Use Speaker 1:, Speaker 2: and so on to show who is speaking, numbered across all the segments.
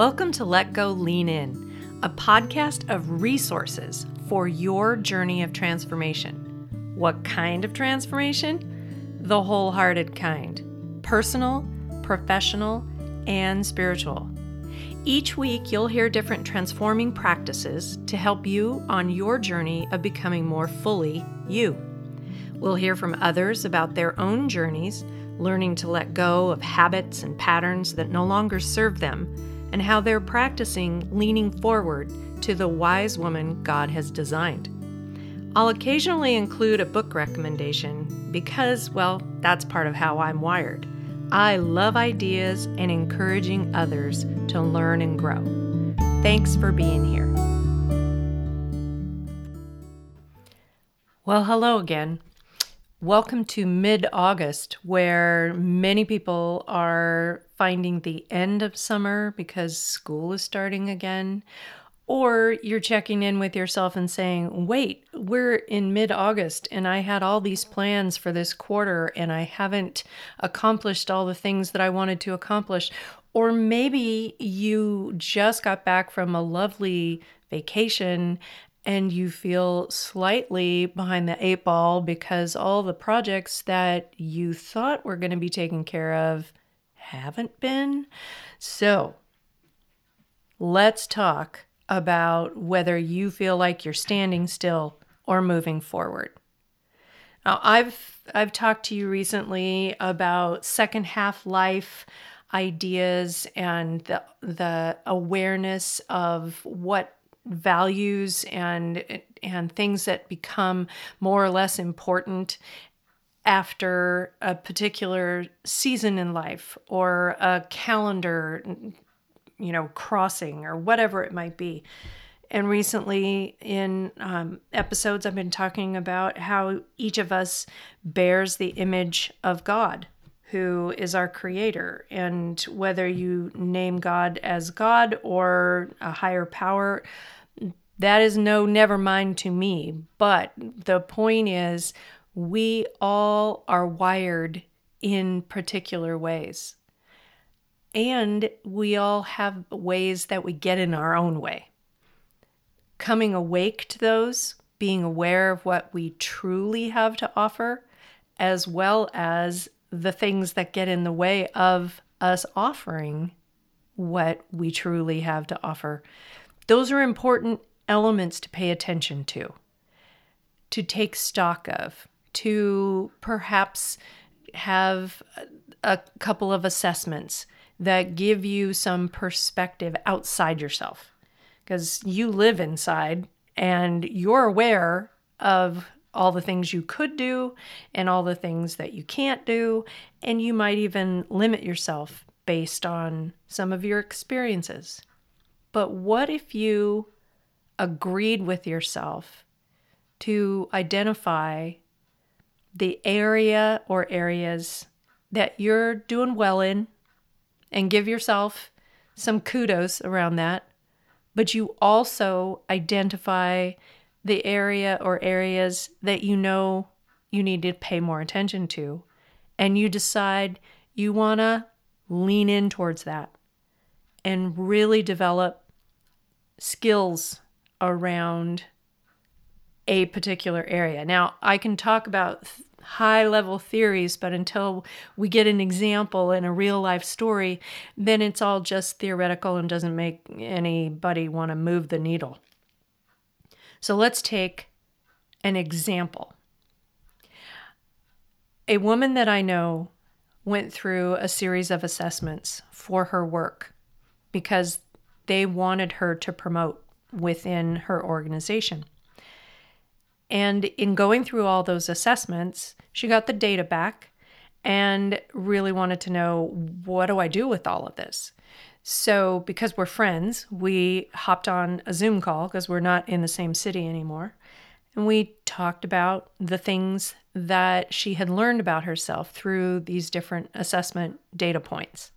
Speaker 1: Welcome to Let Go Lean In, a podcast of resources for your journey of transformation. What kind of transformation? The wholehearted kind personal, professional, and spiritual. Each week, you'll hear different transforming practices to help you on your journey of becoming more fully you. We'll hear from others about their own journeys, learning to let go of habits and patterns that no longer serve them and how they're practicing leaning forward to the wise woman God has designed. I'll occasionally include a book recommendation because, well, that's part of how I'm wired. I love ideas and encouraging others to learn and grow. Thanks for being here. Well, hello again. Welcome to mid August, where many people are finding the end of summer because school is starting again. Or you're checking in with yourself and saying, wait, we're in mid August and I had all these plans for this quarter and I haven't accomplished all the things that I wanted to accomplish. Or maybe you just got back from a lovely vacation and you feel slightly behind the eight ball because all the projects that you thought were going to be taken care of haven't been. So, let's talk about whether you feel like you're standing still or moving forward. Now, I've I've talked to you recently about second half life ideas and the the awareness of what values and and things that become more or less important after a particular season in life or a calendar you know crossing or whatever it might be. And recently in um, episodes i've been talking about how each of us bears the image of god who is our creator and whether you name god as god or a higher power that is no never mind to me. But the point is, we all are wired in particular ways. And we all have ways that we get in our own way. Coming awake to those, being aware of what we truly have to offer, as well as the things that get in the way of us offering what we truly have to offer. Those are important elements to pay attention to, to take stock of, to perhaps have a couple of assessments that give you some perspective outside yourself. Because you live inside and you're aware of all the things you could do and all the things that you can't do. And you might even limit yourself based on some of your experiences. But what if you agreed with yourself to identify the area or areas that you're doing well in and give yourself some kudos around that. But you also identify the area or areas that you know you need to pay more attention to. And you decide you want to lean in towards that and really develop skills around a particular area. Now, I can talk about high level theories, but until we get an example in a real life story, then it's all just theoretical and doesn't make anybody want to move the needle. So let's take an example. A woman that I know went through a series of assessments for her work because they wanted her to promote within her organization. And in going through all those assessments, she got the data back and really wanted to know what do I do with all of this? So, because we're friends, we hopped on a Zoom call because we're not in the same city anymore. And we talked about the things that she had learned about herself through these different assessment data points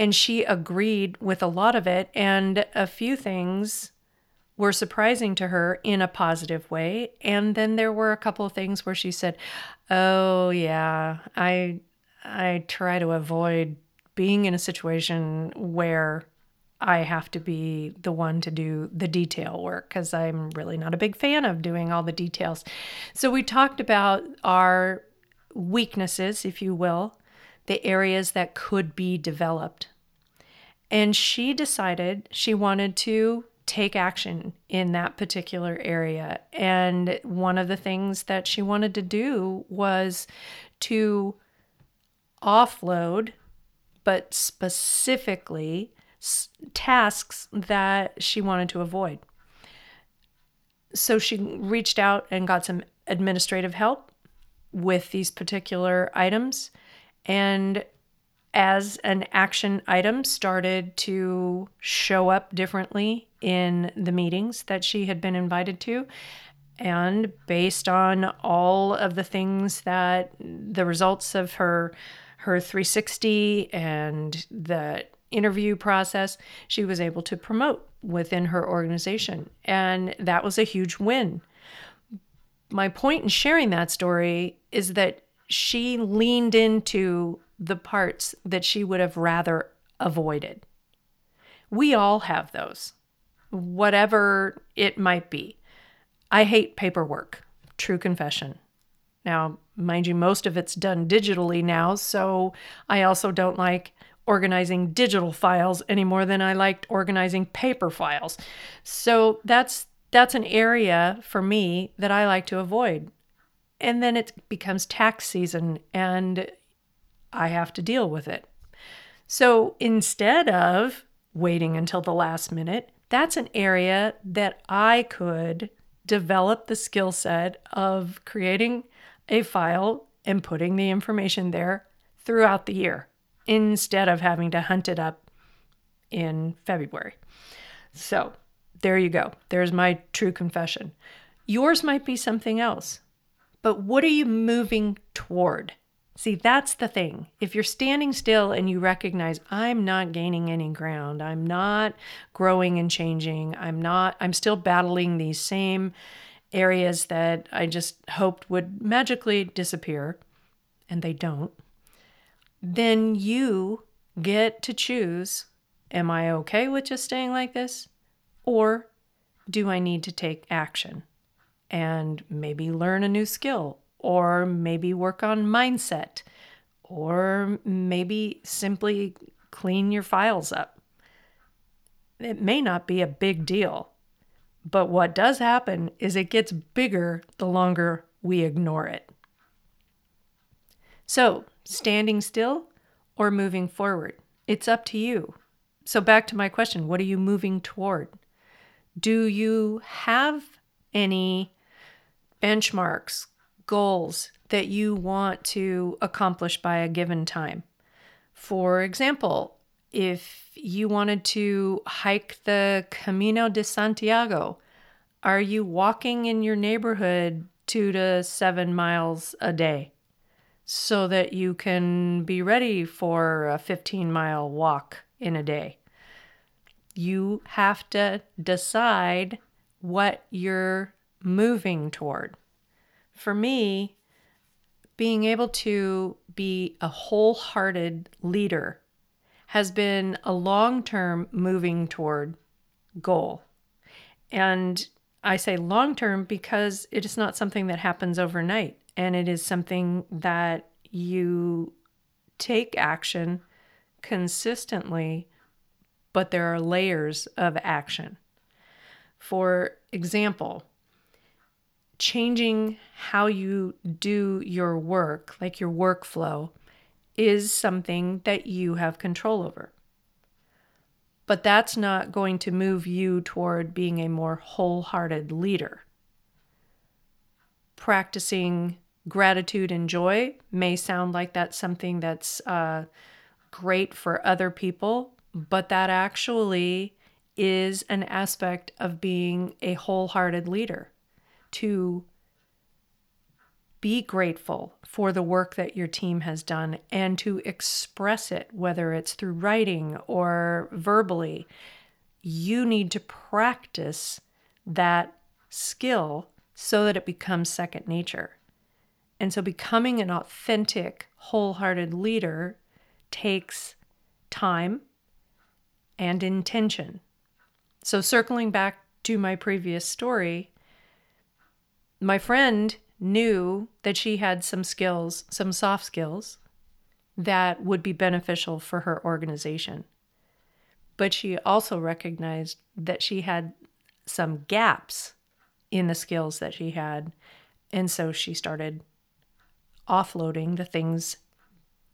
Speaker 1: and she agreed with a lot of it and a few things were surprising to her in a positive way and then there were a couple of things where she said oh yeah i i try to avoid being in a situation where I have to be the one to do the detail work because I'm really not a big fan of doing all the details. So, we talked about our weaknesses, if you will, the areas that could be developed. And she decided she wanted to take action in that particular area. And one of the things that she wanted to do was to offload, but specifically tasks that she wanted to avoid. So she reached out and got some administrative help with these particular items. And as an action item started to show up differently in the meetings that she had been invited to, and based on all of the things that the results of her her 360 and the interview process, she was able to promote within her organization. And that was a huge win. My point in sharing that story is that she leaned into the parts that she would have rather avoided. We all have those, whatever it might be. I hate paperwork, true confession. Now, mind you, most of it's done digitally now, so I also don't like organizing digital files any more than I liked organizing paper files. So that's that's an area for me that I like to avoid. And then it becomes tax season and I have to deal with it. So instead of waiting until the last minute, that's an area that I could develop the skill set of creating a file and putting the information there throughout the year instead of having to hunt it up in February. So there you go. There's my true confession. Yours might be something else, but what are you moving toward? See, that's the thing. If you're standing still and you recognize, I'm not gaining any ground, I'm not growing and changing, I'm not, I'm still battling these same areas that I just hoped would magically disappear, and they don't then you get to choose Am I okay with just staying like this? Or do I need to take action and maybe learn a new skill, or maybe work on mindset, or maybe simply clean your files up? It may not be a big deal, but what does happen is it gets bigger the longer we ignore it. So, standing still or moving forward? It's up to you. So, back to my question what are you moving toward? Do you have any benchmarks, goals that you want to accomplish by a given time? For example, if you wanted to hike the Camino de Santiago, are you walking in your neighborhood two to seven miles a day? so that you can be ready for a 15 mile walk in a day. You have to decide what you're moving toward. For me, being able to be a wholehearted leader has been a long term moving toward goal. And I say long term because it is not something that happens overnight and it is something that you take action consistently, but there are layers of action. For example, changing how you do your work, like your workflow, is something that you have control over. But that's not going to move you toward being a more wholehearted leader. Practicing gratitude and joy may sound like that's something that's uh, great for other people, but that actually is an aspect of being a wholehearted leader to be grateful for the work that your team has done and to express it, whether it's through writing or verbally. You need to practice that skill so that it becomes second nature. And so becoming an authentic, wholehearted leader takes time and intention. So, circling back to my previous story, my friend knew that she had some skills, some soft skills that would be beneficial for her organization. But she also recognized that she had some gaps in the skills that she had. And so she started offloading the things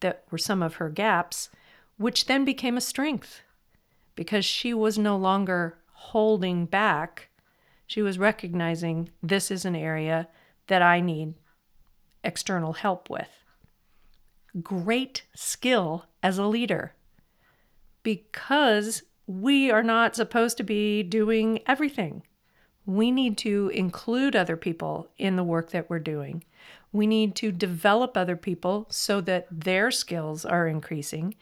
Speaker 1: that were some of her gaps, which then became a strength because she was no longer holding back. She was recognizing this is an area that I need external help with. Great skill as a leader because we are not supposed to be doing everything. We need to include other people in the work that we're doing. We need to develop other people so that their skills are increasing.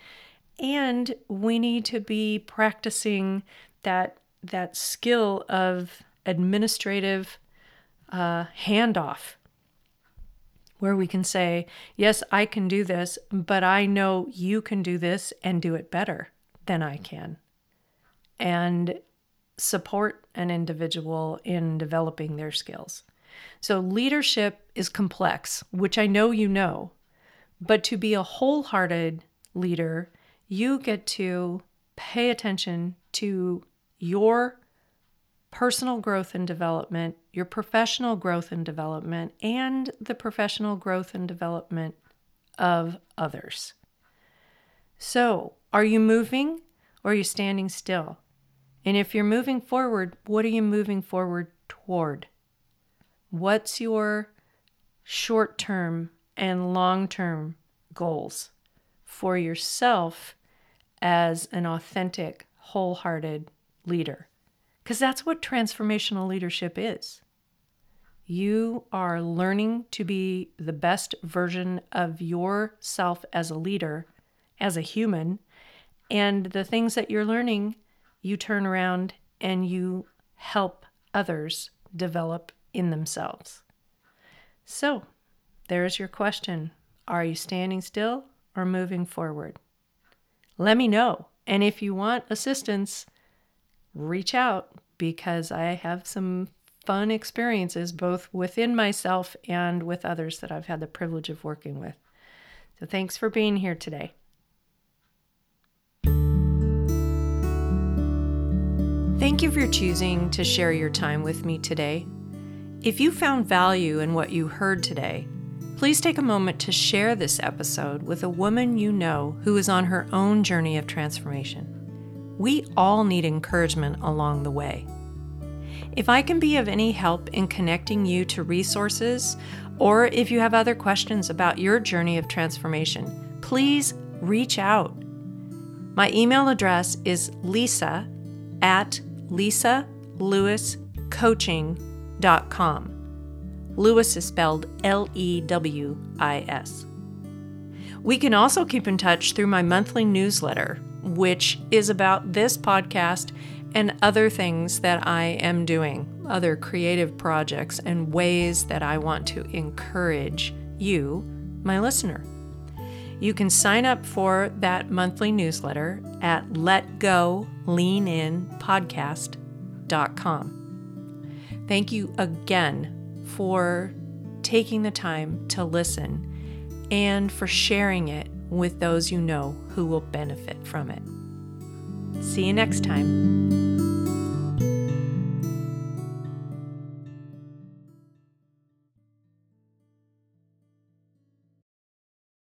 Speaker 1: And we need to be practicing that, that skill of administrative uh, handoff where we can say, Yes, I can do this, but I know you can do this and do it better than I can. And support an individual in developing their skills. So, leadership is complex, which I know you know, but to be a wholehearted leader, you get to pay attention to your personal growth and development, your professional growth and development, and the professional growth and development of others. So, are you moving or are you standing still? And if you're moving forward, what are you moving forward toward? What's your short term and long term goals for yourself as an authentic, wholehearted leader? Because that's what transformational leadership is. You are learning to be the best version of yourself as a leader, as a human, and the things that you're learning, you turn around and you help others develop in themselves. So, there's your question Are you standing still or moving forward? Let me know. And if you want assistance, reach out because I have some fun experiences both within myself and with others that I've had the privilege of working with. So thanks for being here today. Thank you for choosing to share your time with me today. If you found value in what you heard today, please take a moment to share this episode with a woman you know who is on her own journey of transformation. We all need encouragement along the way. If I can be of any help in connecting you to resources, or if you have other questions about your journey of transformation, please reach out. My email address is lisa at lisalewiscoaching.com. Lewis is spelled L E W I S. We can also keep in touch through my monthly newsletter, which is about this podcast and other things that I am doing, other creative projects, and ways that I want to encourage you, my listener. You can sign up for that monthly newsletter at letgoleaninpodcast.com. Thank you again for taking the time to listen and for sharing it with those you know who will benefit from it. See you next time.